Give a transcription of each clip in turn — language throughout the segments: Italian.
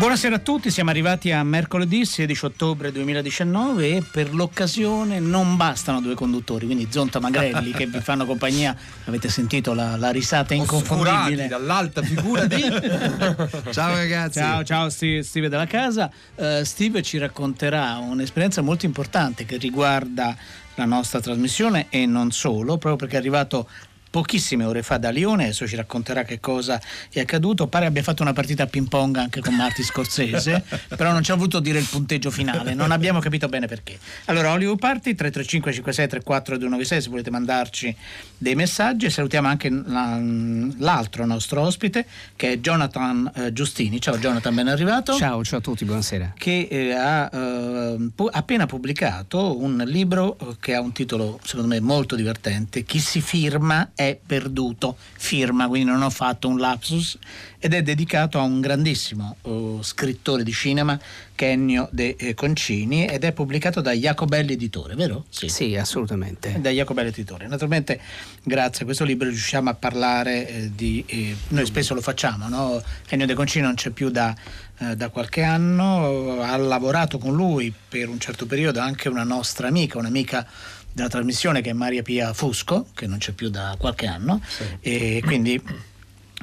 Buonasera a tutti, siamo arrivati a mercoledì 16 ottobre 2019 e per l'occasione non bastano due conduttori, quindi Zonta Magrelli che vi fanno compagnia, avete sentito la, la risata inconfondibile dall'alta figura di Ciao ragazzi. Ciao, ciao Steve, Steve della casa. Uh, Steve ci racconterà un'esperienza molto importante che riguarda la nostra trasmissione e non solo, proprio perché è arrivato pochissime ore fa da Lione, adesso ci racconterà che cosa è accaduto. Pare abbia fatto una partita a ping pong anche con Marti Scorsese, però non ci ha voluto dire il punteggio finale, non abbiamo capito bene perché. Allora, Hollywood Party 335 56 34 296 se volete mandarci dei messaggi e salutiamo anche l'altro nostro ospite che è Jonathan eh, Giustini. Ciao Jonathan, ben arrivato. Ciao, ciao a tutti, buonasera. Che eh, ha eh, pu- appena pubblicato un libro eh, che ha un titolo secondo me molto divertente, Chi si firma è perduto, firma, quindi non ho fatto un lapsus, ed è dedicato a un grandissimo uh, scrittore di cinema, Ennio De eh, Concini, ed è pubblicato da Jacobelli Editore, vero? Sì, sì assolutamente. Da Jacobelli Editore. Naturalmente, grazie a questo libro riusciamo a parlare eh, di... Eh, noi spesso lo facciamo, no? Ennio De Concini non c'è più da, eh, da qualche anno, ha lavorato con lui per un certo periodo anche una nostra amica, un'amica della trasmissione che è Maria Pia Fusco, che non c'è più da qualche anno, sì. e quindi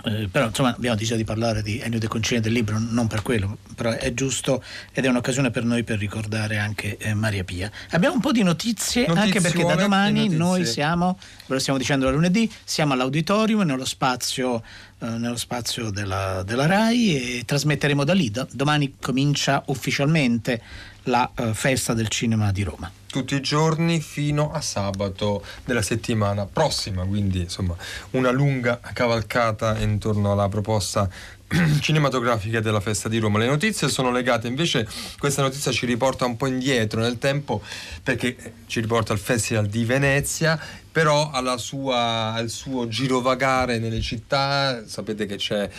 eh, però insomma abbiamo deciso di parlare di Ennio De Concini del libro, non per quello, però è giusto ed è un'occasione per noi per ricordare anche eh, Maria Pia. Abbiamo un po' di notizie, notizie anche perché da domani noi siamo, ve lo stiamo dicendo da lunedì, siamo all'auditorium nello spazio, eh, nello spazio della, della, RAI e trasmetteremo da lì. domani comincia ufficialmente la uh, festa del cinema di Roma tutti i giorni fino a sabato della settimana prossima, quindi insomma una lunga cavalcata intorno alla proposta cinematografica della festa di Roma. Le notizie sono legate invece, questa notizia ci riporta un po' indietro nel tempo perché ci riporta al Festival di Venezia però sua, al suo girovagare nelle città, sapete che c'è,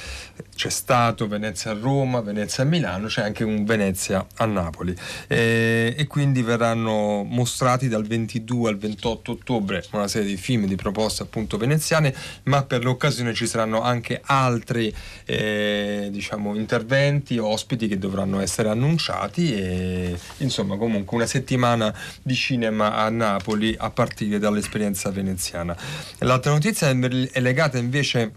c'è stato Venezia a Roma, Venezia a Milano, c'è anche un Venezia a Napoli. E, e quindi verranno mostrati dal 22 al 28 ottobre una serie di film di proposte appunto veneziane, ma per l'occasione ci saranno anche altri eh, diciamo, interventi, ospiti che dovranno essere annunciati e insomma comunque una settimana di cinema a Napoli a partire dall'esperienza veneziana. L'altra notizia è legata invece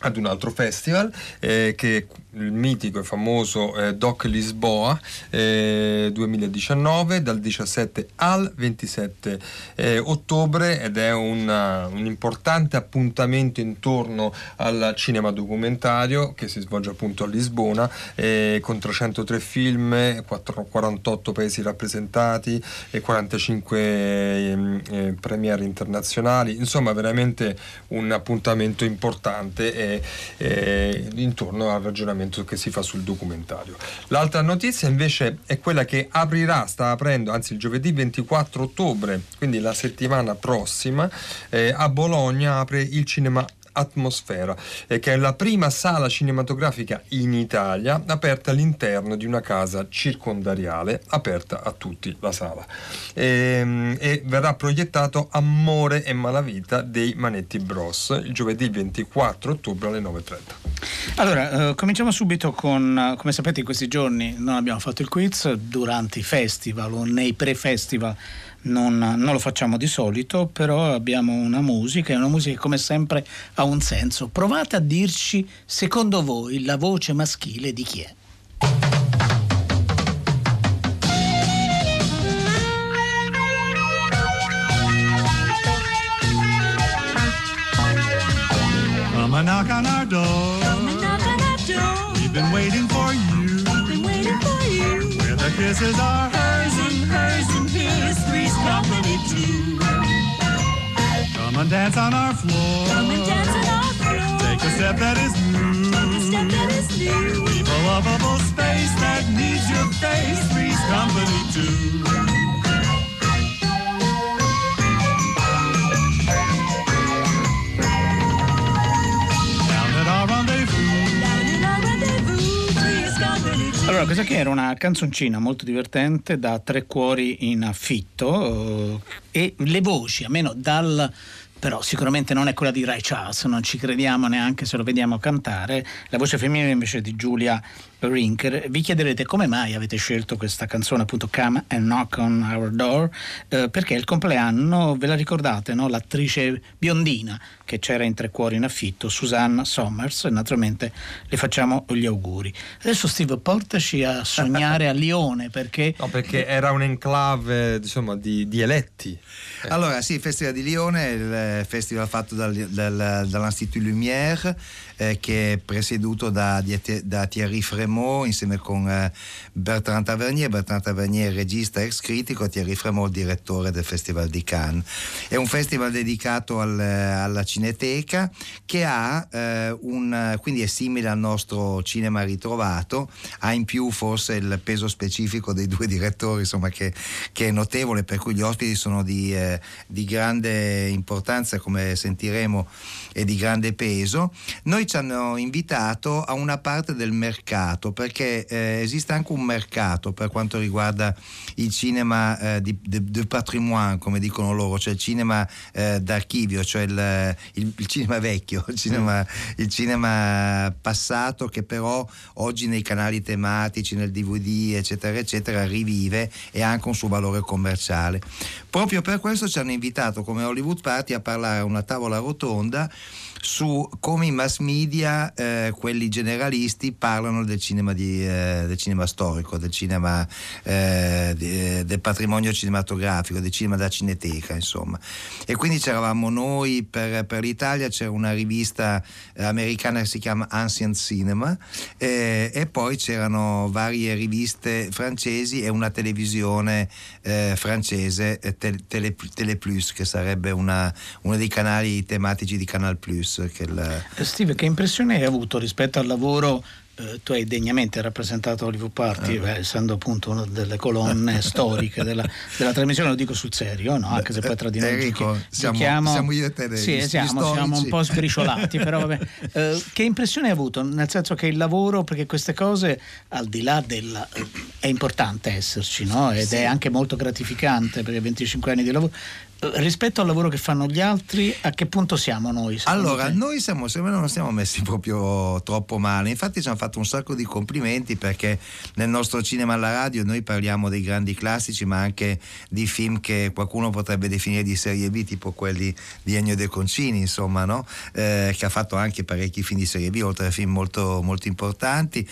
ad un altro festival eh, che il mitico e famoso eh, Doc Lisboa eh, 2019 dal 17 al 27 eh, ottobre ed è una, un importante appuntamento intorno al cinema documentario che si svolge appunto a Lisbona eh, con 303 film 4, 48 paesi rappresentati e 45 ehm, eh, premiere internazionali insomma veramente un appuntamento importante intorno al ragionamento ragionamento che si fa sul documentario. L'altra notizia invece è quella che aprirà, sta aprendo, anzi il giovedì 24 ottobre, quindi la settimana prossima, eh, a Bologna apre il cinema Atmosfera, eh, che è la prima sala cinematografica in Italia aperta all'interno di una casa circondariale, aperta a tutti la sala. E, ehm, e verrà proiettato Amore e Malavita dei Manetti Bros il giovedì 24 ottobre alle 9.30. Allora, eh, cominciamo subito con, come sapete in questi giorni non abbiamo fatto il quiz durante i festival o nei pre-festival non, non, lo facciamo di solito, però abbiamo una musica e una musica che come sempre ha un senso. Provate a dirci, secondo voi, la voce maschile di chi è? Come a knock on our door. Come a knock on our door. We've been waiting for you. We've been waiting for you. Where the kisses are Come and dance on our floor. Come and dance on our floor. Take a step that is new. Take a step that is new. Leave a lovable space that needs your face. Three's company too. Allora, questa qui era una canzoncina molto divertente da tre cuori in affitto eh, e le voci, almeno dal però sicuramente non è quella di Ray Charles, non ci crediamo neanche se lo vediamo cantare. La voce femminile invece di Giulia Rinker. Vi chiederete come mai avete scelto questa canzone, appunto Come and Knock on Our Door, eh, perché è il compleanno, ve la ricordate, no? l'attrice biondina che c'era in Tre Cuori in affitto, Susanna Somers, e naturalmente le facciamo gli auguri. Adesso Steve portaci a sognare a Lione perché... No, perché era un enclave diciamo, di, di eletti. Allora, sì, il Festival di Lione, il festival fatto dal, dal, dall'Institut Lumière, eh, che è presieduto da, da Thierry Fremont insieme con eh, Bertrand Tavernier. Bertrand Tavernier, regista ex critico, Thierry Fremont, direttore del Festival di Cannes. È un festival dedicato al, alla Cineteca che ha eh, un, quindi è simile al nostro cinema ritrovato, ha in più forse il peso specifico dei due direttori, insomma, che, che è notevole, per cui gli ospiti sono di, eh, di grande importanza, come sentiremo, e di grande peso. Noi ci hanno invitato a una parte del mercato perché eh, esiste anche un mercato per quanto riguarda il cinema eh, di, de, de, patrimoine, come dicono loro, cioè il cinema eh, d'archivio, cioè il, il, il, cinema vecchio, il cinema, il cinema passato che però oggi nei canali tematici, nel DVD, eccetera, eccetera, rivive e ha anche un suo valore commerciale. Proprio per questo ci hanno invitato come Hollywood Party a parlare a una tavola rotonda su come i mass media, eh, quelli generalisti, parlano del cinema, di, eh, del cinema storico, del cinema eh, del patrimonio cinematografico, del cinema da cineteca, insomma. E quindi c'eravamo noi per, per l'Italia, c'era una rivista americana che si chiama Ancient Cinema eh, e poi c'erano varie riviste francesi e una televisione eh, francese, eh, Tele, Tele, Teleplus, che sarebbe una, uno dei canali tematici di Canal Plus. Che il... Steve, che impressione hai avuto rispetto al lavoro eh, tu hai degnamente rappresentato Hollywood Party, eh. beh, essendo appunto una delle colonne storiche della, della, trasmissione, lo dico sul serio, no? anche se poi tra di noi Enrico, giochi, siamo, giochiamo, siamo io e te sì, gli, siamo, siamo un po' sbriciolati, però vabbè. Eh, che impressione hai avuto? Nel senso che il lavoro, perché queste cose, al di là della... è importante esserci, no? ed sì. è anche molto gratificante perché 25 anni di lavoro, rispetto al lavoro che fanno gli altri, a che punto siamo noi? Allora, te? noi siamo, secondo me non siamo messi proprio troppo male. Infatti, ci hanno fatto un sacco di complimenti perché nel nostro cinema alla radio noi parliamo dei grandi classici, ma anche di film che qualcuno potrebbe definire di serie B, tipo quelli di Ennio De Concini, insomma, no? eh, che ha fatto anche parecchi film di serie B, oltre a film molto, molto importanti.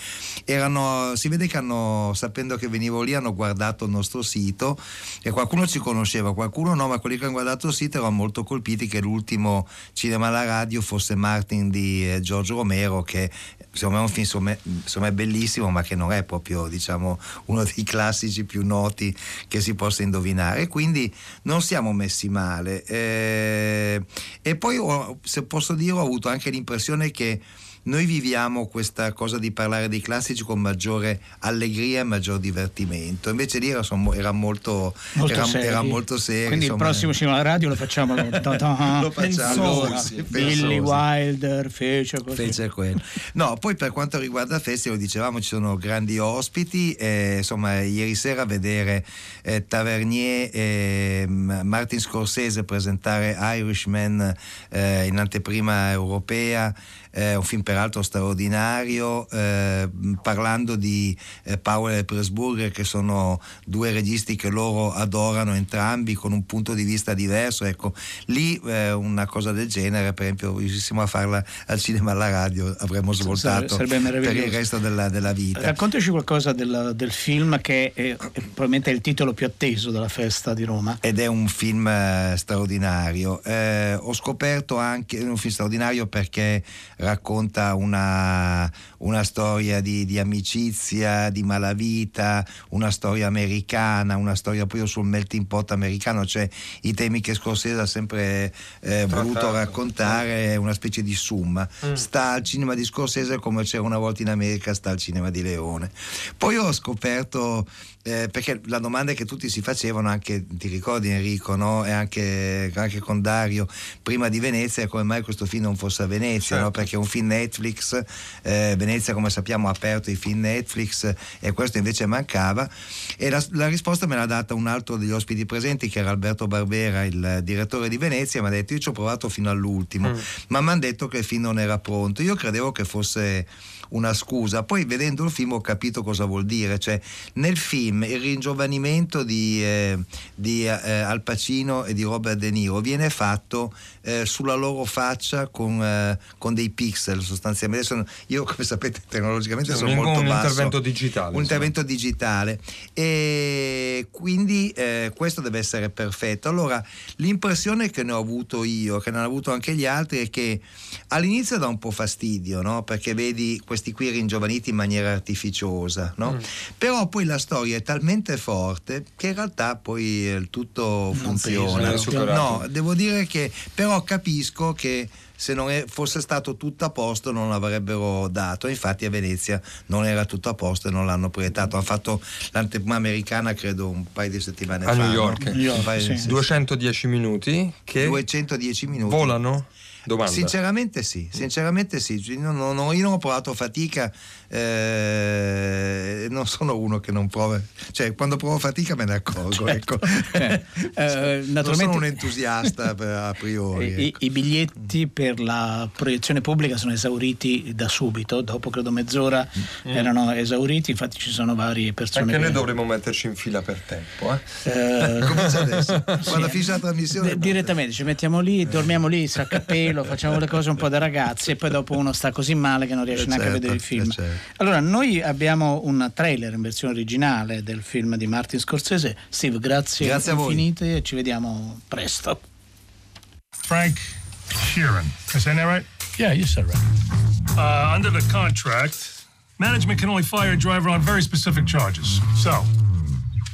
Erano, si vede che hanno, sapendo che venivo lì, hanno guardato il nostro sito e qualcuno ci conosceva, qualcuno no, ma quelli hanno guardato il sito erano molto colpiti che l'ultimo cinema alla radio fosse Martin di eh, Giorgio Romero che secondo me è un film insomma, insomma, è bellissimo ma che non è proprio diciamo, uno dei classici più noti che si possa indovinare. Quindi non siamo messi male. Eh, e poi se posso dire ho avuto anche l'impressione che noi viviamo questa cosa di parlare dei classici con maggiore allegria e maggior divertimento. Invece lì era, era molto, molto, era, serio. era molto serio. Quindi insomma. il prossimo cinema radio lo facciamo. lo facciamo allora, Billy Wilder fece così. Fece quello. No, poi per quanto riguarda il festival, dicevamo ci sono grandi ospiti. Eh, insomma, ieri sera vedere eh, Tavernier e Martin Scorsese presentare Irishman eh, in anteprima europea eh, un film peraltro straordinario, eh, parlando di eh, Powell e Pressburger che sono due registi che loro adorano entrambi con un punto di vista diverso, ecco, lì eh, una cosa del genere, per esempio, riuscissimo a farla al cinema alla radio, avremmo svoltato per il resto della, della vita. Raccontaci qualcosa del, del film che è, è, probabilmente è il titolo più atteso della festa di Roma. Ed è un film eh, straordinario. Eh, ho scoperto anche un film straordinario perché racconta una, una storia di, di, amicizia, di malavita, una storia americana, una storia proprio sul melting pot americano, cioè i temi che Scorsese ha sempre eh, voluto raccontare, una specie di summa. Mm. Sta al cinema di Scorsese come c'era una volta in America, sta al cinema di Leone. Poi ho scoperto eh, perché la domanda che tutti si facevano, anche ti ricordi Enrico, no? e anche, anche, con Dario, prima di Venezia, come mai questo film non fosse a Venezia, certo. no? Perché è un film Netflix, eh, Venezia come sappiamo ha aperto i film Netflix e questo invece mancava e la, la risposta me l'ha data un altro degli ospiti presenti che era Alberto Barbera, il direttore di Venezia, mi ha detto io ci ho provato fino all'ultimo, mm. ma mi hanno detto che il film non era pronto, io credevo che fosse una scusa. Poi vedendo il film ho capito cosa vuol dire, cioè nel film il ringiovanimento di, eh, di eh, Al Pacino e di Robert De Niro viene fatto eh, sulla loro faccia con, eh, con, dei pixel sostanzialmente. Io come sapete tecnologicamente cioè, sono molto un basso. Un intervento digitale. Un intervento digitale e quindi eh, questo deve essere perfetto. Allora l'impressione che ne ho avuto io, che ne hanno avuto anche gli altri, è che all'inizio dà un po' fastidio, no? perché vedi questi qui ringiovaniti in maniera artificiosa, no? mm. però poi la storia è talmente forte che in realtà poi il tutto non funziona. no, devo dire che però capisco che se non è, fosse stato tutto a posto non l'avrebbero dato. Infatti a Venezia non era tutto a posto e non l'hanno proiettato. Hanno fatto l'anteprima americana credo un paio di settimane a fa. New York. No? New York sì. Sì. 210 minuti che 210 minuti. volano? Domanda. Sinceramente sì, sinceramente sì. Non, non, io non ho provato fatica, eh, non sono uno che non prova, cioè quando provo fatica me ne accorgo. Certo. Ecco. Eh, eh, non sono un entusiasta a priori. I, ecco. I, biglietti per la proiezione pubblica sono esauriti da subito, dopo credo mezz'ora mm. erano esauriti, infatti ci sono varie persone. Anche che... noi dovremmo metterci in fila per tempo. Eh? Eh, Comincia adesso, quando sì. finisce la trasmissione. direttamente ci mettiamo lì, dormiamo lì, saccappello facciamo le cose un po' da ragazzi e poi dopo uno sta così male che non riesce eh neanche certo, a vedere il film. Eh certo. Allora, noi abbiamo un trailer in versione originale del film di Martin Scorsese. Steve, grazie, grazie infinite e ci vediamo presto. Frank Sheeran. I Is that right? Yeah, you said right. Uh, under the contract, management can only fire a driver on very specific charges. So,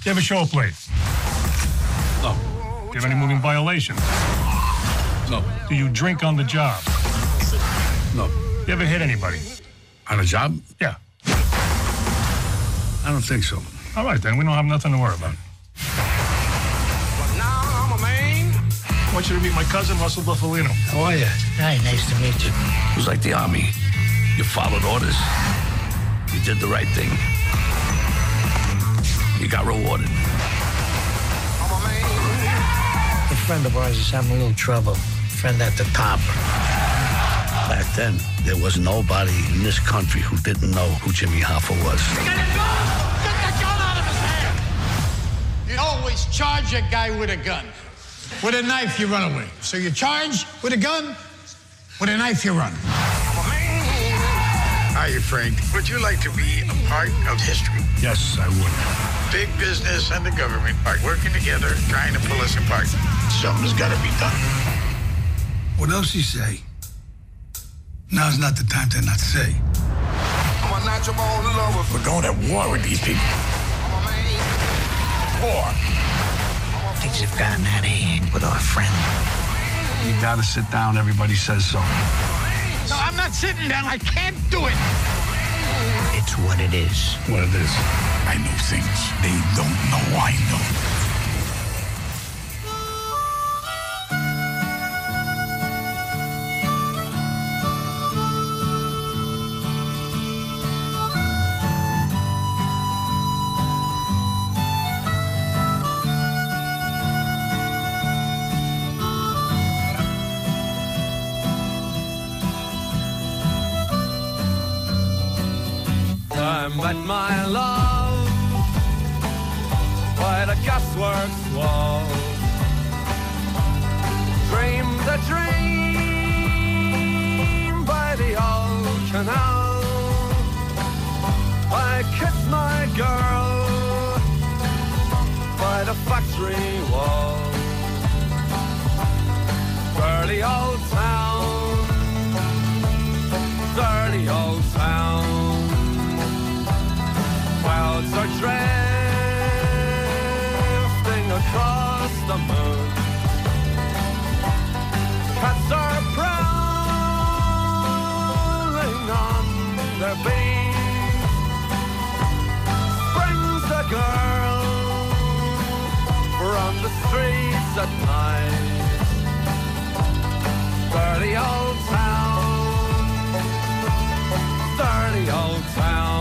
you have a show up late. No. Do you have any moving violations? No. Do you drink on the job? No. You ever hit anybody? On a job? Yeah. I don't think so. All right, then. We don't have nothing to worry about. I want you to meet my cousin, Russell Buffalino. How are you? Hi, nice to meet you. It was like the Army. You followed orders. You did the right thing. You got rewarded. A friend of ours is having a little trouble. Friend at the top. Back then, there was nobody in this country who didn't know who Jimmy Hoffa was. Get the gun! Get the gun out of his hand! You always charge a guy with a gun. With a knife, you run away. So you charge with a gun, with a knife, you run. Hiya, Frank. Would you like to be a part of history? Yes, I would. Big business and the government are working together, trying to pull us apart. Something's got to be done. What else you say? Now's not the time to not say. We're going to war with these people. War. Things have gotten out of hand with our friend. You gotta sit down. Everybody says so. No, I'm not sitting down. I can't do it. It's what it is. What it is. I know things they don't know I know. Met my love by the gasworks wall. Dreamed a dream by the old canal. I kissed my girl by the factory wall. Dirty old town, girl from the streets at night. Dirty old town, dirty old town.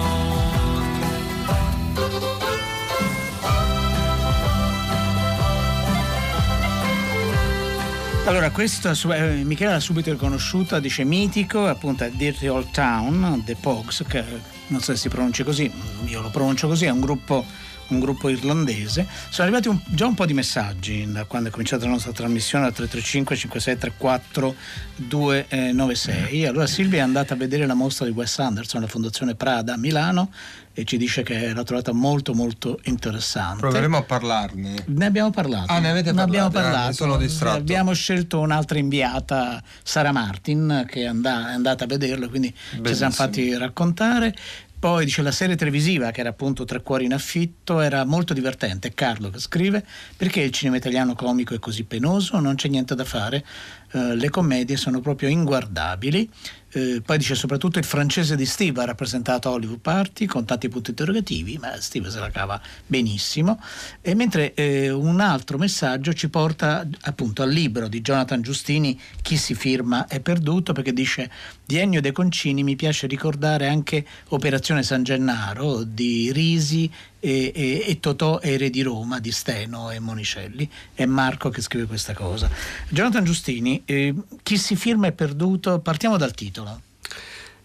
Allora, questa eh, Michela l'ha subito riconosciuta, dice mitico, appunto Dirty Old Town, The Pogs, che non so se si pronuncia così, io lo pronuncio così, è un gruppo, un gruppo irlandese. Sono arrivati un- già un po' di messaggi da quando è cominciata la nostra trasmissione al 335 5634 296. Allora Silvia è andata a vedere la mostra di Wes Anderson alla Fondazione Prada a Milano e ci dice che l'ha trovata molto molto interessante. Proveremo a parlarne. Ne abbiamo parlato. Ah, ne avete Ne abbiamo parlato? Ah, parlato. sono distratto. Abbiamo scelto un'altra inviata, Sara Martin, che è and- è andata a vederlo, quindi ci siamo fatti raccontare. Poi dice la serie televisiva, che era appunto Tre Cuori in affitto, era molto divertente. Carlo scrive perché il cinema italiano comico è così penoso, non c'è niente da fare, eh, le commedie sono proprio inguardabili. Eh, poi dice soprattutto il francese di Steve ha rappresentato Hollywood Party con tanti punti interrogativi, ma Steve se la cava benissimo. E mentre eh, un altro messaggio ci porta appunto al libro di Jonathan Giustini, Chi si firma è perduto, perché dice di Ennio De Concini mi piace ricordare anche Operazione San Gennaro di Risi e, e- e Totò e Re di Roma di Steno e Monicelli. È Marco che scrive questa cosa. Jonathan Giustini, eh, Chi si firma è perduto, partiamo dal titolo.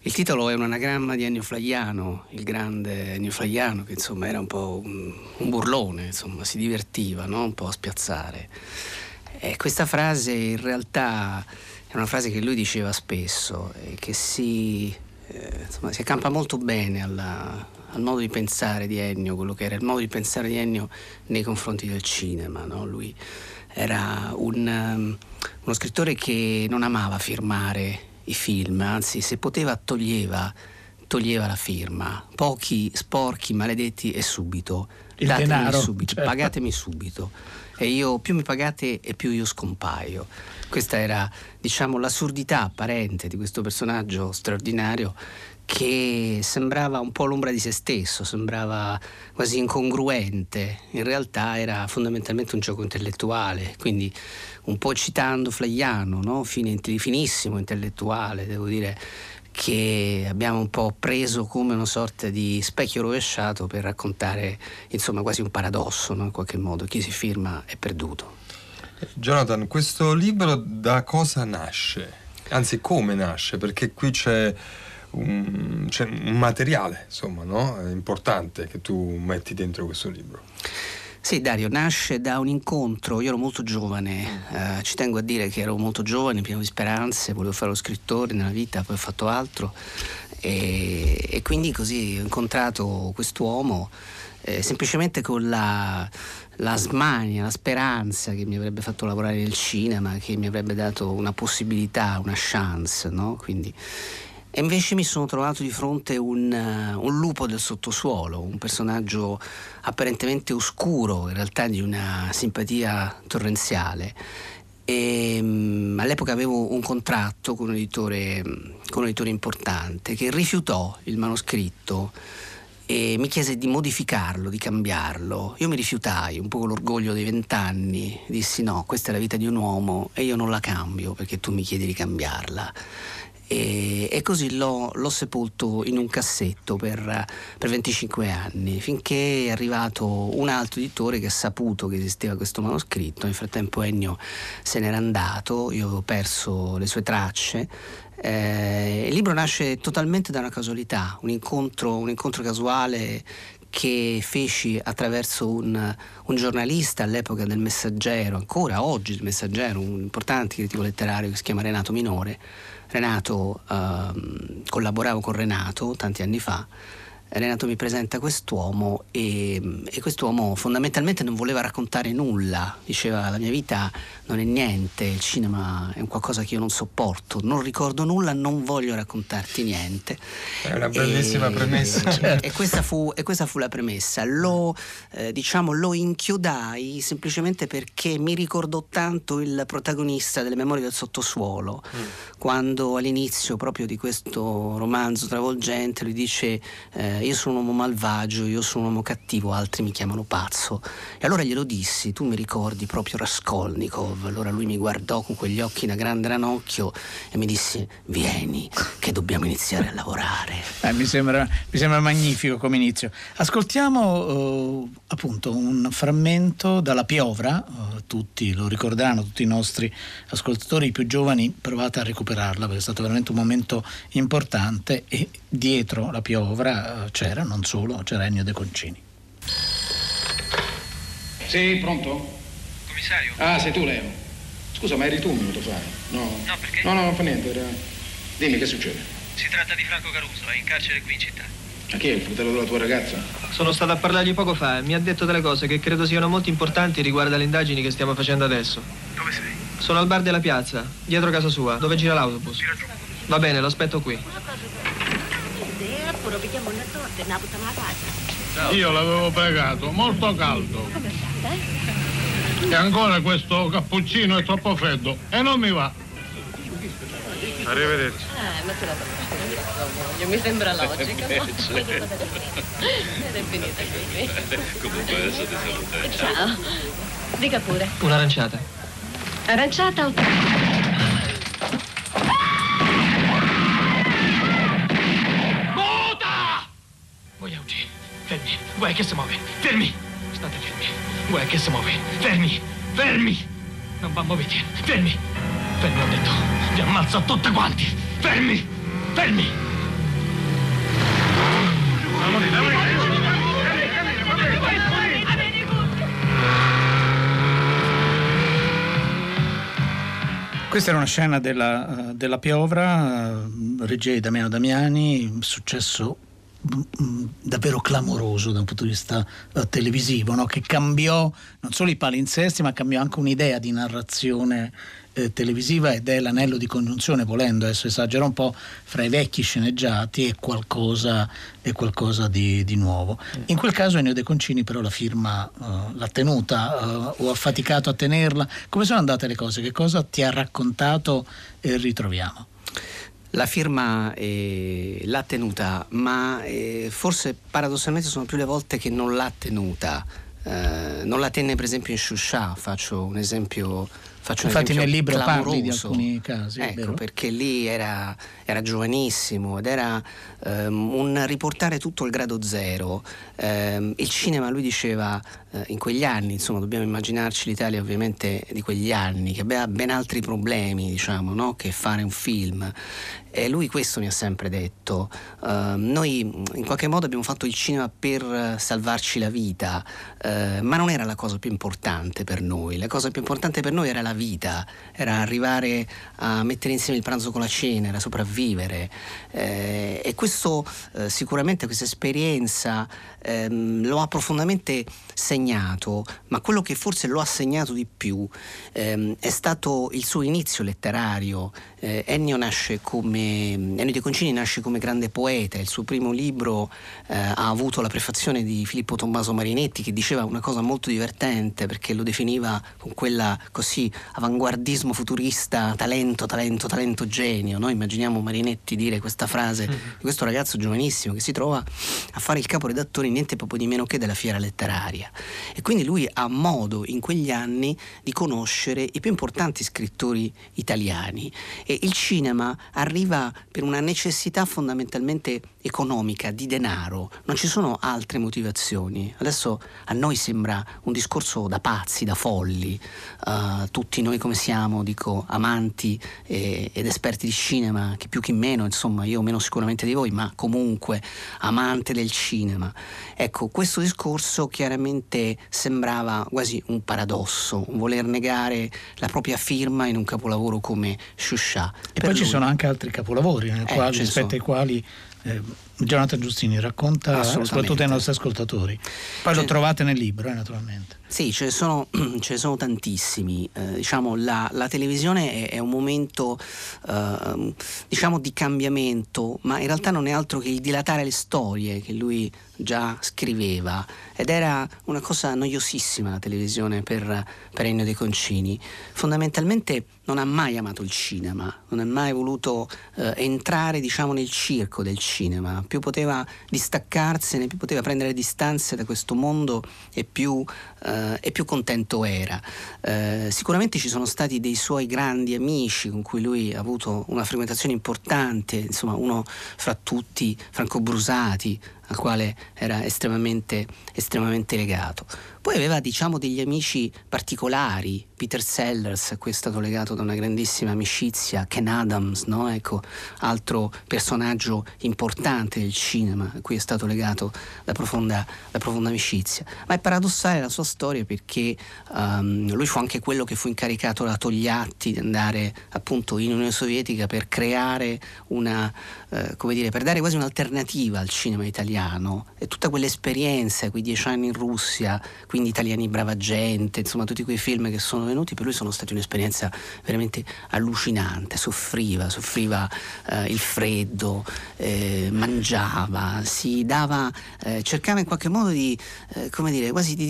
Il titolo è un anagramma di Ennio Flaiano, il grande Ennio Flaiano, che insomma era un po' un, un burlone, insomma, si divertiva no? un po' a spiazzare. E questa frase in realtà è una frase che lui diceva spesso e che si, eh, insomma, si accampa molto bene alla- al modo di pensare di Ennio, quello che era il modo di pensare di Ennio nei confronti del cinema. no? Lui era un, um, uno scrittore che non amava firmare i film, anzi se poteva toglieva, toglieva la firma. Pochi, sporchi, maledetti e subito. Il Datemi denaro, subito, certo. pagatemi subito. E io più mi pagate e più io scompaio. Questa era, diciamo, l'assurdità apparente di questo personaggio straordinario che sembrava un po' l'ombra di se stesso, sembrava quasi incongruente, in realtà era fondamentalmente un gioco intellettuale, quindi un po' citando Flaiano, no? Fine- finissimo intellettuale, devo dire che abbiamo un po' preso come una sorta di specchio rovesciato per raccontare insomma quasi un paradosso no? in qualche modo, chi si firma è perduto. Jonathan, questo libro da cosa nasce? Anzi, come nasce? Perché qui c'è un, c'è un materiale, insomma, no? Importante che tu metti dentro questo libro. Sì, Dario, nasce da un incontro, io ero molto giovane, eh, ci tengo a dire che ero molto giovane, pieno di speranze, volevo fare lo scrittore nella vita, poi ho fatto altro e, e quindi così ho incontrato quest'uomo eh, semplicemente con la, la smania, la speranza che mi avrebbe fatto lavorare nel cinema, che mi avrebbe dato una possibilità, una chance, no? Quindi, e invece mi sono trovato di fronte un, eh, un lupo del sottosuolo, un personaggio apparentemente oscuro, in realtà di una simpatia torrenziale. E, mm, all'epoca avevo un contratto con un, editore, con un editore importante che rifiutò il manoscritto e mi chiese di modificarlo, di cambiarlo. Io mi rifiutai, un po' con l'orgoglio dei vent'anni, dissi no, questa è la vita di un uomo e io non la cambio perché tu mi chiedi di cambiarla. E, e così l'ho, l'ho sepolto in un cassetto per, per 25 anni, finché è arrivato un altro editore che ha saputo che esisteva questo manoscritto. Nel frattempo Ennio se n'era andato, io avevo perso le sue tracce. Eh, il libro nasce totalmente da una casualità, un incontro, un incontro casuale che feci attraverso un, un giornalista all'epoca del Messaggero, ancora oggi il Messaggero, un importante critico letterario che si chiama Renato Minore. Renato, ehm, collaboravo con Renato tanti anni fa. Renato mi presenta quest'uomo e, e quest'uomo fondamentalmente non voleva raccontare nulla, diceva la mia vita non è niente, il cinema è un qualcosa che io non sopporto, non ricordo nulla, non voglio raccontarti niente. È una bellissima E- premessa. E questa fu, e questa fu la premessa. Lo, eh, diciamo, lo inchiodai semplicemente perché mi ricordò tanto il protagonista delle memorie del sottosuolo, quando all'inizio proprio di questo romanzo travolgente lui dice eh, eh, io sono un uomo malvagio, io sono un uomo cattivo, altri mi chiamano pazzo. E allora glielo dissi, tu mi ricordi proprio Raskolnikov. Allora lui mi guardò con quegli occhi da grande ranocchio e mi disse, vieni, che dobbiamo iniziare a lavorare. Eh, mi, sembra, mi sembra magnifico come inizio. Ascoltiamo eh, appunto un frammento dalla Piovra, eh, tutti lo ricorderanno, tutti i nostri ascoltatori, i più giovani, provate a recuperarla perché è stato veramente un momento importante e dietro la Piovra eh, c'era non solo, c'era Ennio De Concini. Sì, pronto? Commissario? Ah, sei tu Leo. Scusa, ma eri tu un minuto fa? No. No, perché? No, no, non fa niente. Era... Dimmi che succede. Si tratta di Franco Caruso, è in carcere qui in città. Ma chi è il fratello della tua ragazza? Sono stato a parlargli poco fa e mi ha detto delle cose che credo siano molto importanti riguardo alle indagini che stiamo facendo adesso. Dove sei? Sono al bar della piazza, dietro casa sua, dove gira l'autobus. Va bene, lo aspetto qui. Io l'avevo pregato, molto caldo. E ancora questo cappuccino è troppo freddo e non mi va. Arrivederci. Eh, ma te la voglio, mi sembra logico. Ed è finita così. Comunque adesso ti saluto. Ciao. Dica pure. Un'aranciata. Aranciata o che si muove. Fermi. State fermi. Guai che si muove. Fermi. Fermi. Non va muovete. Fermi. Fermi, ho detto. Vi ammazzo tutti quanti. Fermi. Fermi. Questa era una scena della, eh, della Piovra, eh, regia di Damiano Damiani, successo davvero clamoroso da un punto di vista eh, televisivo, no? che cambiò non solo i palinsesti, ma cambiò anche un'idea di narrazione eh, televisiva ed è l'anello di congiunzione, volendo adesso esagero un po', fra i vecchi sceneggiati e qualcosa, e qualcosa di, di nuovo. In quel caso Ennio De Concini però la firma eh, l'ha tenuta eh, o ha faticato a tenerla. Come sono andate le cose? Che cosa ti ha raccontato e ritroviamo? La firma eh, l'ha tenuta, ma eh, forse paradossalmente sono più le volte che non l'ha tenuta. Eh, non la tenne per esempio in Shusha, faccio un esempio. Faccio Infatti nel libro clamoroso. parli di alcuni casi, Ecco, perché lì era, era giovanissimo ed era ehm, un riportare tutto al grado zero. Ehm, il cinema, lui diceva, eh, in quegli anni, insomma, dobbiamo immaginarci l'Italia ovviamente di quegli anni, che aveva ben altri problemi, diciamo, no? che fare un film. E lui questo mi ha sempre detto. Ehm, noi in qualche modo abbiamo fatto il cinema per salvarci la vita, eh, ma non era la cosa più importante per noi. La cosa più importante per noi era la vita, era arrivare a mettere insieme il pranzo con la cena, era sopravvivere. Eh, e questo eh, sicuramente, questa esperienza ehm, lo ha profondamente segnato, ma quello che forse lo ha segnato di più ehm, è stato il suo inizio letterario. Eh, Ennio nasce come Ennio De Concini nasce come grande poeta, il suo primo libro eh, ha avuto la prefazione di Filippo Tommaso Marinetti che diceva una cosa molto divertente perché lo definiva con quella così avanguardismo futurista, talento, talento, talento, genio. Noi immaginiamo Marinetti dire questa frase di questo ragazzo giovanissimo che si trova a fare il caporedattore niente proprio di meno che della fiera letteraria. E quindi lui ha modo in quegli anni di conoscere i più importanti scrittori italiani e il cinema arriva per una necessità fondamentalmente economica, di denaro, non ci sono altre motivazioni. Adesso a noi sembra un discorso da pazzi, da folli, Uh, tutti noi come siamo, dico, amanti eh, ed esperti di cinema, chi più chi meno, insomma io meno sicuramente di voi, ma comunque amante del cinema. Ecco, questo discorso chiaramente sembrava quasi un paradosso, un voler negare la propria firma in un capolavoro come Shusha. E poi ci sono anche altri capolavori nel Eh, quali- rispetto ai quali eh, Jonathan Giustini racconta soprattutto ai nostri ascoltatori. Poi lo Ce- trovate nel libro, eh, naturalmente. Sì, ce ne sono, ce ne sono tantissimi. Eh, diciamo, la, la televisione è, è un momento ehm, diciamo di cambiamento, ma in realtà non è altro che il dilatare le storie che lui già scriveva. Ed era una cosa noiosissima la televisione per, per Ennio De Concini. Fondamentalmente non ha mai amato il cinema, non ha mai voluto eh, entrare diciamo, nel circo del cinema. Più poteva distaccarsene, più poteva prendere distanze da questo mondo e più, eh, e più contento era. Eh, sicuramente ci sono stati dei suoi grandi amici con cui lui ha avuto una frequentazione importante, insomma uno fra tutti, Franco Brusati, al quale era estremamente, estremamente legato. Poi aveva diciamo degli amici particolari, Peter Sellers, a cui è stato legato da una grandissima amicizia, Ken Adams, no? ecco, altro personaggio importante del cinema, a cui è stato legato da profonda, da profonda amicizia. Ma è paradossale la sua storia perché um, lui fu anche quello che fu incaricato da Togliatti di andare appunto in Unione Sovietica per creare una, eh, come dire, per dare quasi un'alternativa al cinema italiano. E tutta quell'esperienza, quei dieci anni in Russia, quindi Italiani brava gente, insomma tutti quei film che sono venuti per lui sono stati un'esperienza veramente allucinante, soffriva, soffriva eh, il freddo, eh, mangiava, si dava, eh, cercava in qualche modo di, eh, come dire, quasi di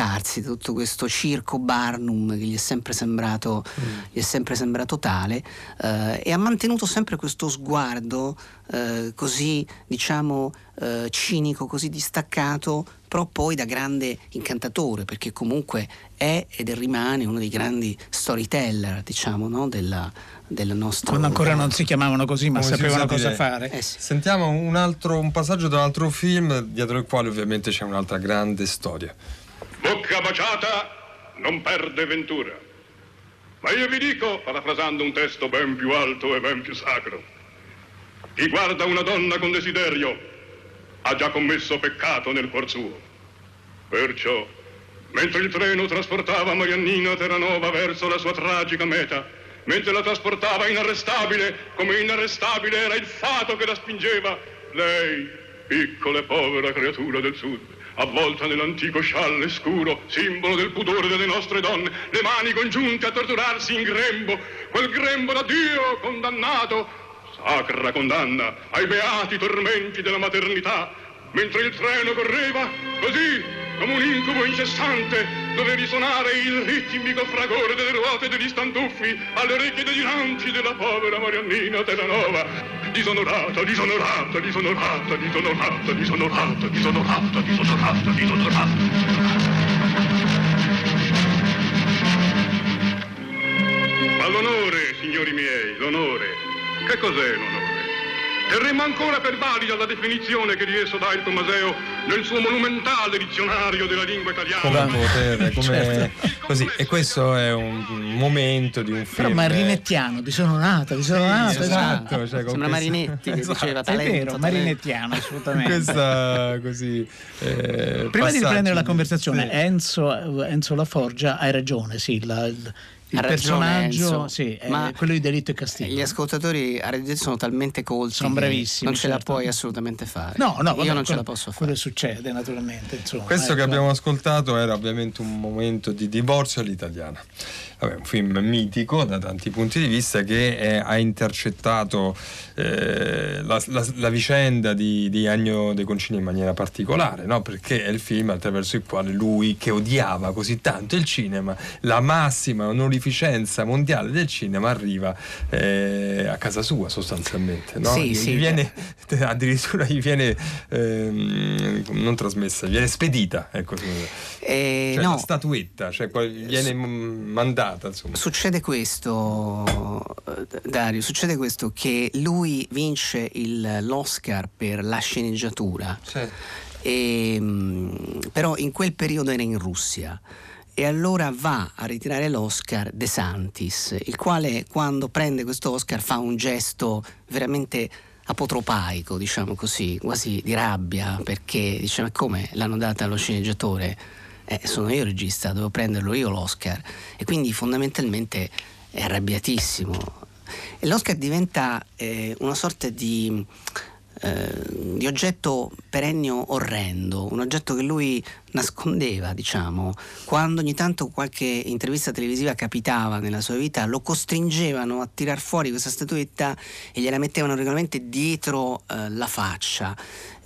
distaccarsi da tutto questo circo Barnum che gli è sempre sembrato, mm. gli è sempre sembrato tale eh, e ha mantenuto sempre questo sguardo eh, così diciamo eh, cinico, così distaccato, però poi da grande incantatore, perché comunque è ed rimane uno dei grandi storyteller, diciamo, no? della, del nostro... Quando ancora non si chiamavano così, ma Come sapevano cosa dire. fare. Eh sì. Sentiamo un, altro, un passaggio da un altro film, dietro il quale ovviamente c'è un'altra grande storia. Bocca baciata non perde ventura. Ma io vi dico, parafrasando un testo ben più alto e ben più sacro, chi guarda una donna con desiderio ha già commesso peccato nel cuor suo. Perciò, mentre il treno trasportava Mariannina Terranova verso la sua tragica meta, mentre la trasportava inarrestabile, come inarrestabile era il fato che la spingeva, lei, piccola e povera creatura del sud, avvolta nell'antico scialle scuro, simbolo del pudore delle nostre donne, le mani congiunte a torturarsi in grembo, quel grembo da Dio condannato, sacra condanna ai beati tormenti della maternità, mentre il treno correva, così, come un incubo incessante, dove risuonare il ritmico fragore delle ruote degli stantuffi alle orecchie deliranti della povera Mariannina Terranova. Disonorata, disonorata, disonorata, disonorata, disonorata, disonorata, disonorata, disonorata. Ma l'onore, signori miei, l'onore. Che cos'è l'onore? Terremmo ancora per valida la definizione che di esso dà il Tommaseo nel suo monumentale dizionario della lingua italiana. Come potere, come Certo. così. E questo è un momento di un film. Però marinettiano, disonorato, disonorato. Sì, esatto, cioè, con Sembra Marinetti che Esatto. diceva È talento. vero, talento. marinettiano, assolutamente. Questa così. eh, Prima di riprendere la conversazione, sì. Enzo, Enzo Laforgia hai ragione, sì, la- il, il personaggio sì, è ma quello di delitto e castigo. Gli ascoltatori a Reddit sono talmente colti Sono che bravissimi, non ce la certo. puoi assolutamente fare. No, no, io vabbè, non ce la posso fare. Quello succede naturalmente. Insomma, Questo che ecco. abbiamo ascoltato era ovviamente un momento di divorzio all'italiana. Vabbè, un film mitico da tanti punti di vista che eh, ha intercettato eh, la, la- la vicenda di, di Agno De Concini in maniera particolare, no? perché è il film attraverso il quale lui, che odiava così tanto il cinema, la massima onorificenza mondiale del cinema, arriva eh, a casa sua sostanzialmente. No? Sì, Gli sì. viene, addirittura gli viene ehm, non trasmessa, viene spedita. Ecco, Eh, cioè no. la statuetta, cioè viene mandata, insomma. Succede questo, eh, Dario, succede questo che lui vince il- l'Oscar per la sceneggiatura, e, mm, però in quel periodo era in Russia. E allora va a ritirare l'Oscar De Santis, il quale quando prende questo Oscar fa un gesto veramente apotropaico, diciamo così, quasi di rabbia, perché dice ma come l'hanno data allo sceneggiatore? Eh, sono io il regista, devo prenderlo io l'Oscar. E quindi fondamentalmente è arrabbiatissimo. E l'Oscar diventa eh, una sorta di, eh, di oggetto perennio orrendo, un oggetto che lui nascondeva, diciamo. Quando ogni tanto qualche intervista televisiva capitava nella sua vita, lo costringevano a tirar fuori questa statuetta e gliela mettevano regolarmente dietro eh, la faccia.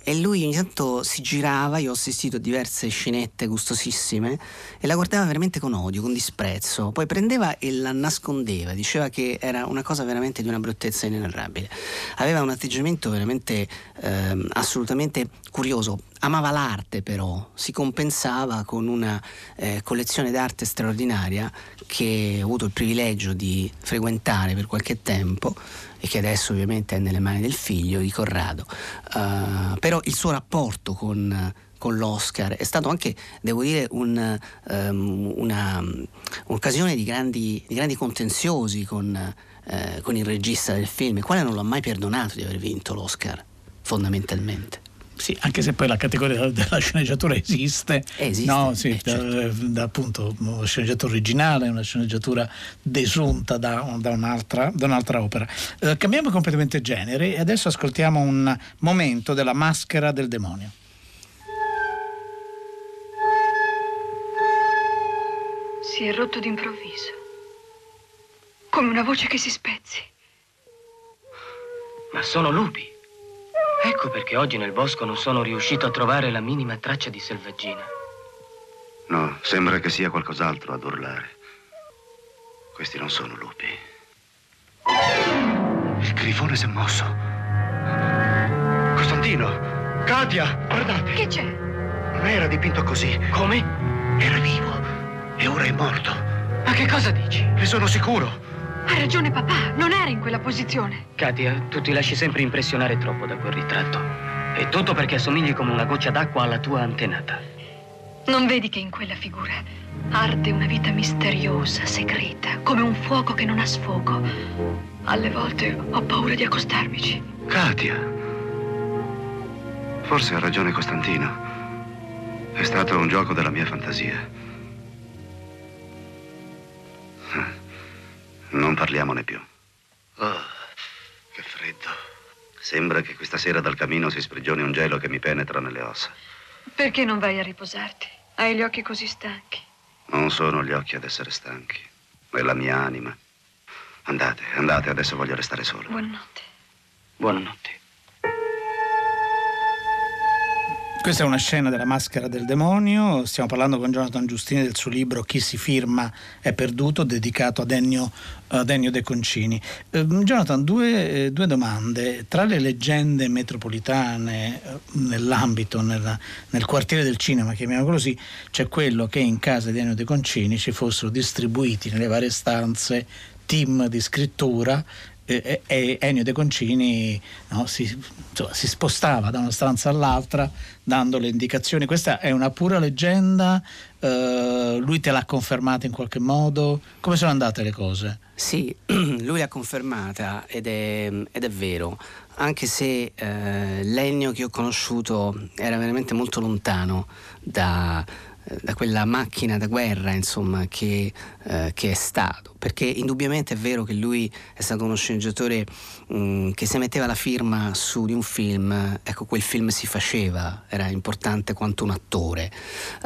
E lui ogni tanto si girava, io ho assistito a diverse scenette gustosissime e la guardava veramente con odio, con disprezzo, poi prendeva e la nascondeva, diceva che era una cosa veramente di una bruttezza inenarrabile. Aveva un atteggiamento veramente ehm, assolutamente curioso, amava l'arte però, si compensava con una eh, collezione d'arte straordinaria che ho avuto il privilegio di frequentare per qualche tempo e che adesso ovviamente è nelle mani del figlio di Corrado. Uh, però il suo rapporto con, con, l'Oscar è stato anche, devo dire, un, um, una, un'occasione di grandi, di grandi contenziosi con, uh, con il regista del film, il quale non l'ha mai perdonato di aver vinto l'Oscar, fondamentalmente. Sì, anche se poi la categoria della sceneggiatura esiste, esiste no, sì, eh, certo. da, da, appunto una sceneggiatura originale, una sceneggiatura desunta da, da, un'altra, da un'altra, opera. Eh, cambiamo completamente genere e adesso ascoltiamo un momento della maschera del demonio. Si è rotto d'improvviso, come una voce che si spezzi. Ma sono lupi. Ecco perché oggi nel bosco non sono riuscito a trovare la minima traccia di selvaggina. No, sembra che sia qualcos'altro ad urlare. Questi non sono lupi. Il grifone si è mosso. Costantino! Katia! Guardate! Che c'è? Non era dipinto così. Come? Era vivo. E ora è morto. Ma che cosa dici? Ne sono sicuro. Ha ragione papà, non era in quella posizione. Katia, tu ti lasci sempre impressionare troppo da quel ritratto. E tutto perché assomigli come una goccia d'acqua alla tua antenata. Non vedi che in quella figura arde una vita misteriosa, segreta, come un fuoco che non ha sfogo. Alle volte ho paura di accostarmici. Katia. Forse ha ragione Costantino. È stato un gioco della mia fantasia. Non parliamone più. Oh, che freddo. Sembra che questa sera dal camino si sprigioni un gelo che mi penetra nelle ossa. Perché non vai a riposarti? Hai gli occhi così stanchi. Non sono gli occhi ad essere stanchi, è la mia anima. Andate, andate, adesso voglio restare solo. Buonanotte. Buonanotte. Questa è una scena della maschera del demonio, stiamo parlando con Jonathan Giustini del suo libro Chi si firma è perduto, dedicato ad Ennio, Ennio De Concini. Eh, Jonathan, due, eh, due, domande. Tra le leggende metropolitane eh, nell'ambito, nella, nel quartiere del cinema, chiamiamolo così, c'è quello che in casa di Ennio De Concini ci fossero distribuiti nelle varie stanze team di scrittura e, e Ennio De Concini no, si, insomma, si, spostava da una stanza all'altra dando le indicazioni. Questa è una pura leggenda, uh, lui te l'ha confermata in qualche modo? Come sono andate le cose? Sì, lui l'ha confermata ed è, ed è vero, anche se eh, l'Ennio che ho conosciuto era veramente molto lontano da, da quella macchina da guerra insomma, che, eh, che, è stato perché indubbiamente è vero che lui è stato uno sceneggiatore mh, mm, che se metteva la firma su di un film, ecco quel film si faceva, era importante quanto un attore.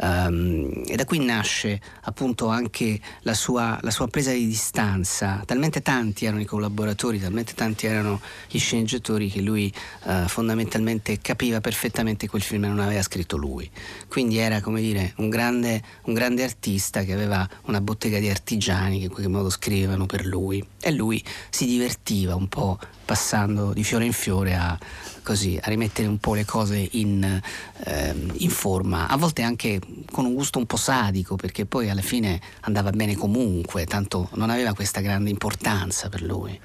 Um, e da qui nasce appunto anche la sua, la sua, presa di distanza. Talmente tanti erano i collaboratori, talmente tanti erano gli sceneggiatori che lui uh, fondamentalmente capiva perfettamente quel film e non aveva scritto lui. Quindi era come dire un grande, un grande artista che aveva una bottega di artigiani che in qualche modo scrivevano per lui e lui si divertiva un po' passando di fiore in fiore a, così, a rimettere un po' le cose in, ehm, in, forma, a volte anche con un gusto un po' sadico, perché poi alla fine andava bene comunque, tanto non aveva questa grande importanza per lui.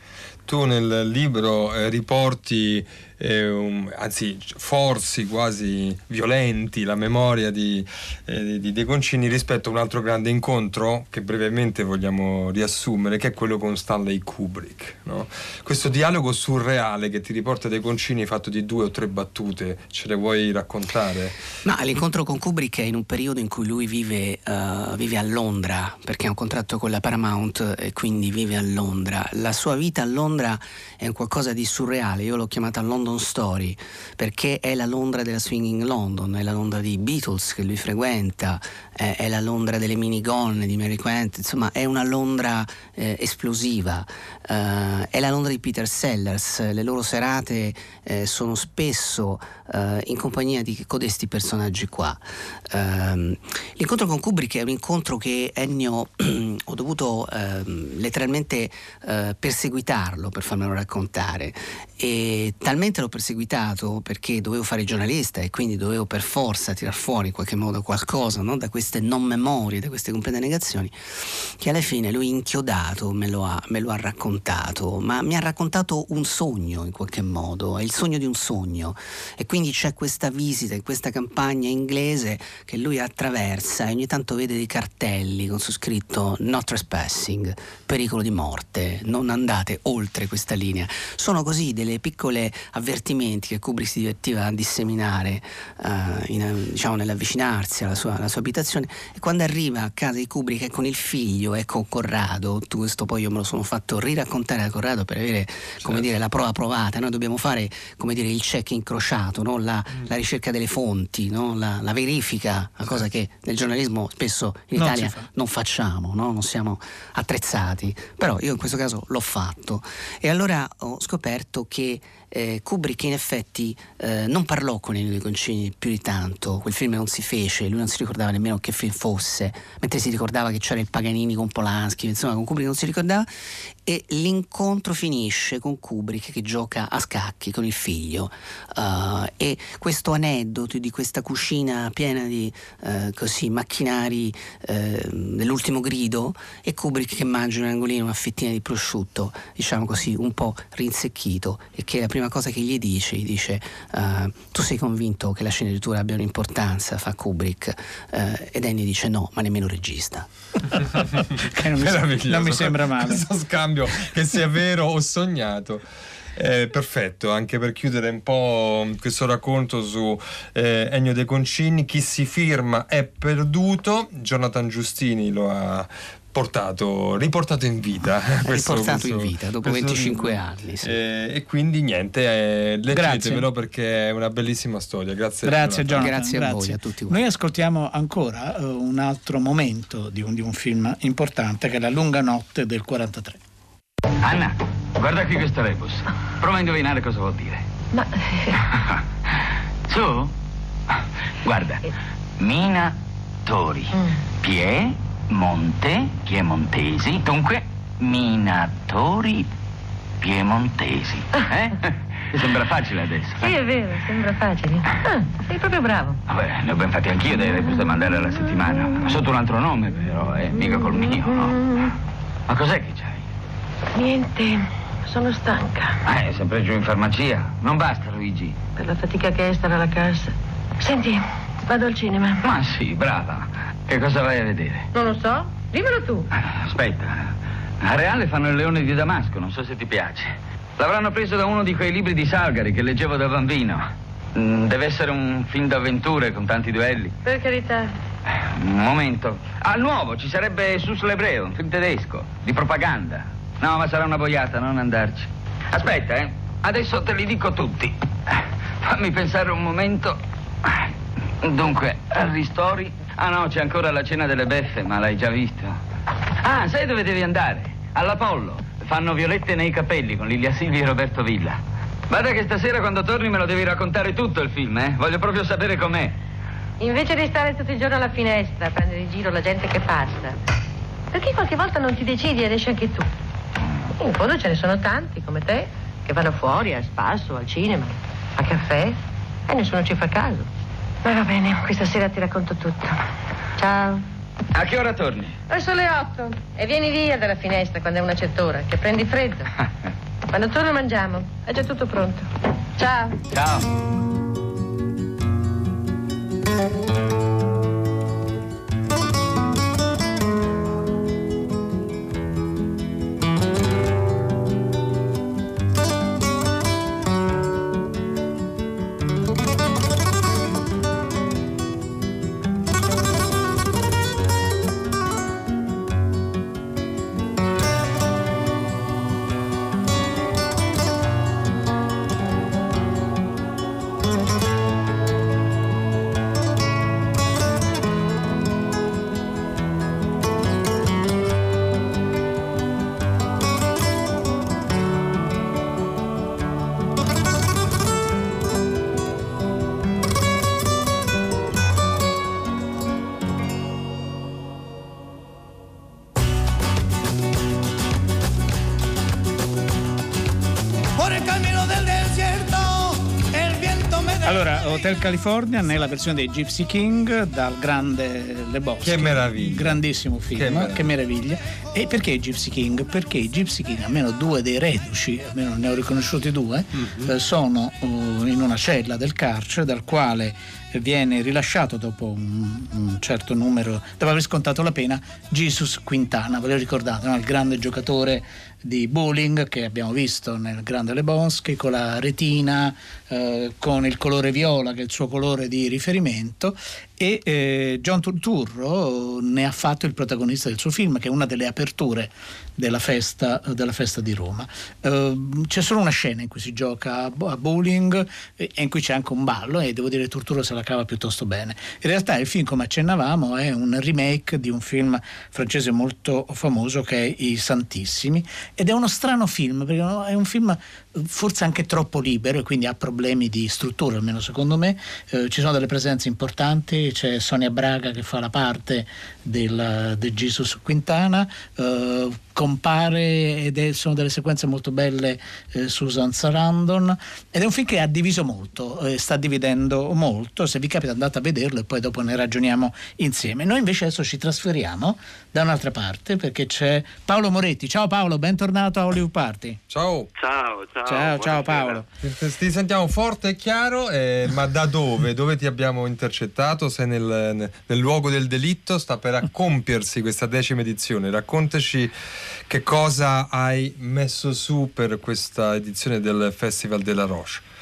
Tu nel libro eh, riporti eh, um, anzi forzi quasi violenti la memoria di, eh, di De Concini rispetto a un altro grande incontro che brevemente vogliamo riassumere che è quello con Stanley Kubrick no? questo dialogo surreale che ti riporta De Concini fatto di due o tre battute ce le vuoi raccontare? Ma l'incontro con Kubrick è in un periodo in cui lui vive, uh, vive a Londra perché ha un contratto con la Paramount e quindi vive a Londra la sua vita a Londra è qualcosa di surreale io l'ho chiamata Londra London Story, perché è la Londra della Swinging London, è la Londra dei Beatles che lui frequenta, è, è la Londra delle minigonne di Mary Quant, insomma è una Londra eh, esplosiva, eh, è la Londra di Peter Sellers, le loro serate eh, sono spesso eh, in compagnia di codesti personaggi qua. Ehm, l'incontro con Kubrick è un incontro che Ennio ho dovuto ehm, letteralmente eh, perseguitarlo per farmelo raccontare e talmente l'ho perseguitato perché dovevo fare giornalista e quindi dovevo per forza tirar fuori in qualche modo qualcosa no? da queste non memorie, da queste complete negazioni, che alla fine lui inchiodato me lo, ha, me lo ha raccontato, ma mi ha raccontato un sogno in qualche modo, è il sogno di un sogno e quindi c'è questa visita in questa campagna inglese che lui attraversa e ogni tanto vede dei cartelli con su scritto not trespassing, pericolo di morte, non andate oltre questa linea. Sono così delle piccole avvertimenti che Kubrick si divertiva a disseminare uh, in, diciamo, nell'avvicinarsi alla sua, alla sua, abitazione e quando arriva a casa di Kubrick è con il figlio e con Corrado, tu questo poi io me lo sono fatto riraccontare a Corrado per avere certo. come dire, la prova provata, noi dobbiamo fare come dire, il check incrociato, no? la, mm. la, ricerca delle fonti, no? la, la, verifica, una cosa che nel giornalismo spesso in non Italia fa. non facciamo, no? non siamo attrezzati, però io in questo caso l'ho fatto e allora ho scoperto che eh, Kubrick in effetti eh, non parlò con Ennio Concini più di tanto, quel film non si fece, lui non si ricordava nemmeno che film fosse, mentre si ricordava che c'era il Paganini con Polanski, insomma con Kubrick non si ricordava e l'incontro finisce con Kubrick che gioca a scacchi con il figlio uh, e questo aneddoto di questa cucina piena di uh, così, macchinari uh, dell'ultimo grido e Kubrick che mangia un angolino, una fettina di prosciutto, diciamo così, un po' rinsecchito e che la prima cosa che gli dice, gli dice tu sei convinto che la sceneggiatura abbia un'importanza, fa Kubrick ed Annie dice no, ma nemmeno regista. che non mi, non mi sembra male. Questo scambio, che sia vero o sognato. Eh, perfetto, anche per chiudere un po' questo racconto su eh, Ennio De Concini, chi si firma è perduto, Jonathan Giustini lo ha portato, riportato in vita. Questo, riportato questo, in vita dopo 25 libro. anni. Sì. Eh, e quindi niente, eh, leggetevelo perché è una bellissima storia. Grazie, grazie Jonathan. Grazie, grazie a voi, a tutti. Voi. Noi ascoltiamo ancora uh, un altro momento di un, di un film importante che è La lunga notte del 43. Anna, guarda qui questo rebus. Prova a indovinare cosa vuol dire. Ma... Su? Guarda. Minatori. Mm. Pie, monte, piemontesi. Dunque, minatori piemontesi. Eh? Sembra facile adesso? Sì, è vero, sembra facile. Ah, sei proprio bravo. Vabbè, ne ho ben fatti anch'io dei rebus da mandare alla settimana. Sotto un altro nome, però, eh, mica col mio, no? Mm. Ma cos'è che c'hai? Niente, sono stanca. Eh, sempre giù in farmacia. Non basta, Luigi. Per la fatica che è stare alla cassa. Senti, vado al cinema. Ma sì, brava. Che cosa vai a vedere? Non lo so. Dimmelo tu. Aspetta. A Reale fanno il leone di Damasco, non so se ti piace. L'avranno preso da uno di quei libri di Salgari che leggevo da bambino. Mm, deve essere un film d'avventure con tanti duelli. Per carità. Un momento. Al nuovo ci sarebbe Sus l'Ebreo, un film tedesco, di propaganda. No, ma sarà una boiata, non andarci. Aspetta, eh. Adesso te li dico tutti. Fammi pensare un momento. Dunque, al ristori. Ah no, c'è ancora la cena delle beffe, ma l'hai già visto. Ah, sai dove devi andare? All'Apollo. Fanno violette nei capelli con Lilia Silvi e Roberto Villa. Guarda che stasera quando torni me lo devi raccontare tutto il film, eh? Voglio proprio sapere com'è. Invece di stare tutto il giorno alla finestra a prendere in giro la gente che passa. Perché qualche volta non ti decidi ed esci anche tu? In fondo ce ne sono tanti come te che vanno fuori a spasso, al cinema, a caffè e nessuno ci fa caso. Ma va bene, questa sera ti racconto tutto. Ciao. A che ora torni? Verso le otto. E vieni via dalla finestra quando è una certa ora, che prendi freddo. quando torno mangiamo. È già tutto pronto. Ciao. Ciao. Hotel California nella versione dei Gypsy King dal grande Le Boschi. Che meraviglia. Grandissimo film, Che che meraviglia. meraviglia. E perché Gypsy King? Perché i Gypsy King, almeno due dei reduci, almeno ne ho riconosciuti due, Mhm. eh, sono eh, in una cella del carcere dal quale viene rilasciato dopo un, un certo numero, dopo aver scontato la pena, Jesus Quintana, ve lo ricordate, no? il grande giocatore di bowling che abbiamo visto nel Grande Lebowski con la retina, eh, con il colore viola che è il suo colore di riferimento e eh, John Turturro ne ha fatto il protagonista del suo film che è una delle aperture della festa, della festa di Roma. Eh, c'è solo una scena in cui si gioca a bo- a bowling e in cui c'è anche un ballo e devo dire che Turturro se la cava piuttosto bene. In realtà il film, come accennavamo, è un remake di un film francese molto famoso che è I Santissimi ed è uno strano film perché è un film forse anche troppo libero e quindi ha problemi di struttura, almeno secondo me. Eh, ci sono delle presenze importanti, c'è Sonia Braga che fa la parte del, del Jesus Quintana, eh, compare ed è- sono delle sequenze molto belle eh, Susan Sarandon ed è un film che ha diviso molto, eh, sta dividendo molto, se vi capita andate a vederlo e poi dopo ne ragioniamo insieme. Noi invece adesso ci trasferiamo da un'altra parte perché c'è Paolo Moretti. Ciao Paolo, bentornato a Hollywood Party. Ciao. Ciao, ciao. Ciao, ciao Paolo. Ti, ti sentiamo forte e chiaro, eh, ma da dove? Dove ti abbiamo intercettato? Sei nel, nel- luogo del delitto? Sta per compiersi questa decima edizione. Raccontaci che cosa hai messo su per questa edizione del Festival della Roche.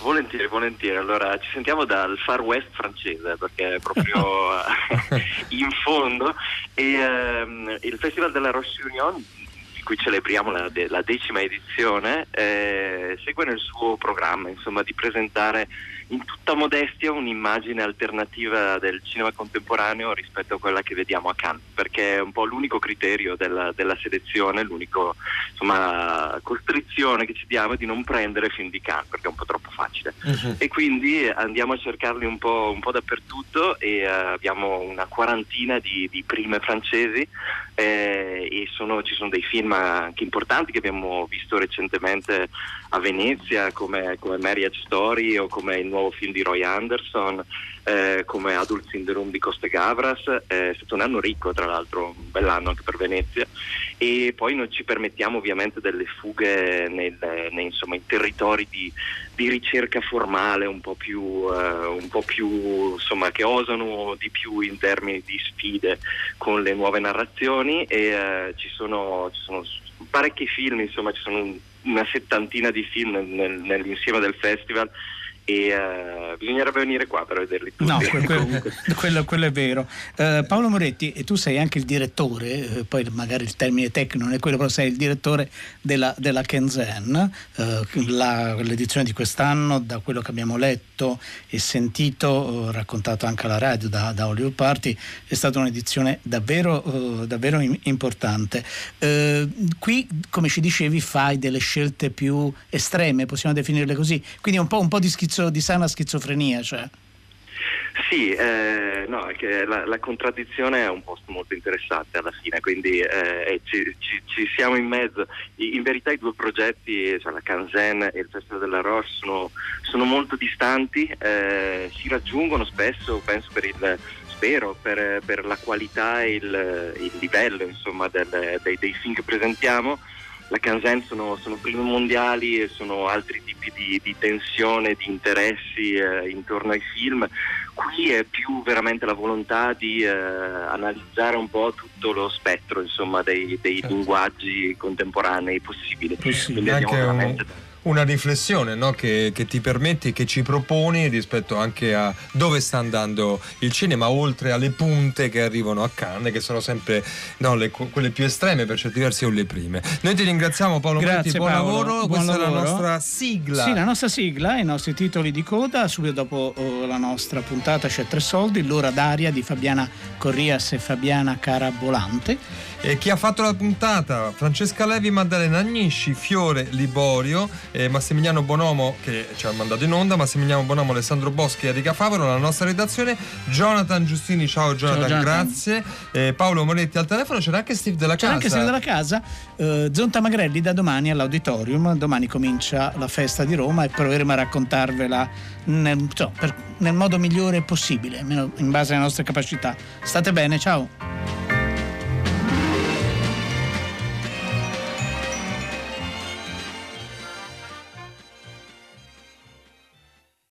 Volentieri, volentieri. Allora, ci sentiamo dal Far West francese perché è proprio in fondo. E ehm, il Festival della Roche-sur-Yon, di cui celebriamo la, de- la decima edizione, eh, segue nel suo programma insomma, di presentare in tutta modestia un'immagine alternativa del cinema contemporaneo rispetto a quella che vediamo a Cannes, perché è un po' l'unico criterio della, della selezione, l'unico insomma, costrizione che ci diamo è di non prendere film di Cannes, perché è un po' troppo facile. E quindi andiamo a cercarli un po', un po' dappertutto e eh, abbiamo una quarantina di, di prime francesi eh, e sono- ci sono dei film anche importanti che abbiamo visto recentemente a Venezia come, come Marriage Story o come il nuovo film di Roy Anderson eh, come the Room di Coste Gavras. Eh, è stato un anno ricco tra l'altro un bell'anno anche per Venezia. E poi noi ci permettiamo ovviamente delle fughe nel, nei, insomma, in territori di, di ricerca formale un po' più, eh, un po' più insomma, che osano di più in termini di sfide con le nuove narrazioni. E eh, ci, sono, ci sono parecchi film, insomma ci sono un- una settantina di film nel- nel- nell'insieme del festival e eh, bisognerebbe venire qua per vederli tutti. No, que- que- Comunque, quello, quello è vero. Eh, Paolo Moretti, e tu sei anche il direttore, eh, poi magari il termine tecnico non è quello, però sei il direttore della, della Kenzen. Eh, la- l'edizione di quest'anno, da quello che abbiamo letto e sentito, raccontato anche alla radio da, da Hollywood Party, è stata un'edizione davvero, davvero im- importante. Qui, come ci dicevi, fai delle scelte più estreme, possiamo definirle così, quindi un po', un po' di, schizo- di sana schizofrenia. Cioè. Sì, eh, no, la, la contraddizione è un posto molto interessante alla fine, quindi eh, ci, ci- ci siamo in mezzo. In verità i due progetti, cioè la Canzen e il Festival della Roche, sono, sono molto distanti, eh, si raggiungono spesso, penso per il spero, per, per la qualità e il, il livello insomma, del- dei, dei film che presentiamo. La Canzen sono, sono primi mondiali e sono altri tipi di, di tensione, di interessi eh, intorno ai film. Qui è più veramente la volontà di eh, analizzare un po' tutto lo spettro insomma, dei, dei linguaggi contemporanei possibili. Quindi Anche abbiamo un- veramente una riflessione no? che, che ti permetti, che ci proponi rispetto anche a dove sta andando il cinema, oltre alle punte che arrivano a Cannes, che sono sempre no, le- quelle più estreme per certi versi o le prime. Noi ti ringraziamo Paolo Grazie buon Paolo, lavoro, buon questa è lavoro. la nostra sigla. Sì, la nostra sigla, i nostri titoli di coda, subito dopo oh, la nostra puntata c'è Tre Soldi, l'ora d'aria di Fabiana Corrias e Fabiana Carabolante E chi ha fatto la puntata? Francesca Levi, Maddalena Agnisci, Fiore Liborio, eh, Massimiliano Bonomo che ci ha mandato in onda, Massimiliano Bonomo, Alessandro Boschi e Enrica Favaro, la nostra redazione, Jonathan Giustini, ciao Jonathan, Ciao, Jonathan. grazie, Eh, Paolo Moretti al telefono, c'era anche Steve della C'è casa. anche Steve della casa, eh, Zonta Magrelli da domani all'auditorium, domani comincia la festa di Roma e proveremo a raccontarvela nel, insomma, per- nel modo migliore possibile, in base alle nostre capacità. State bene, ciao!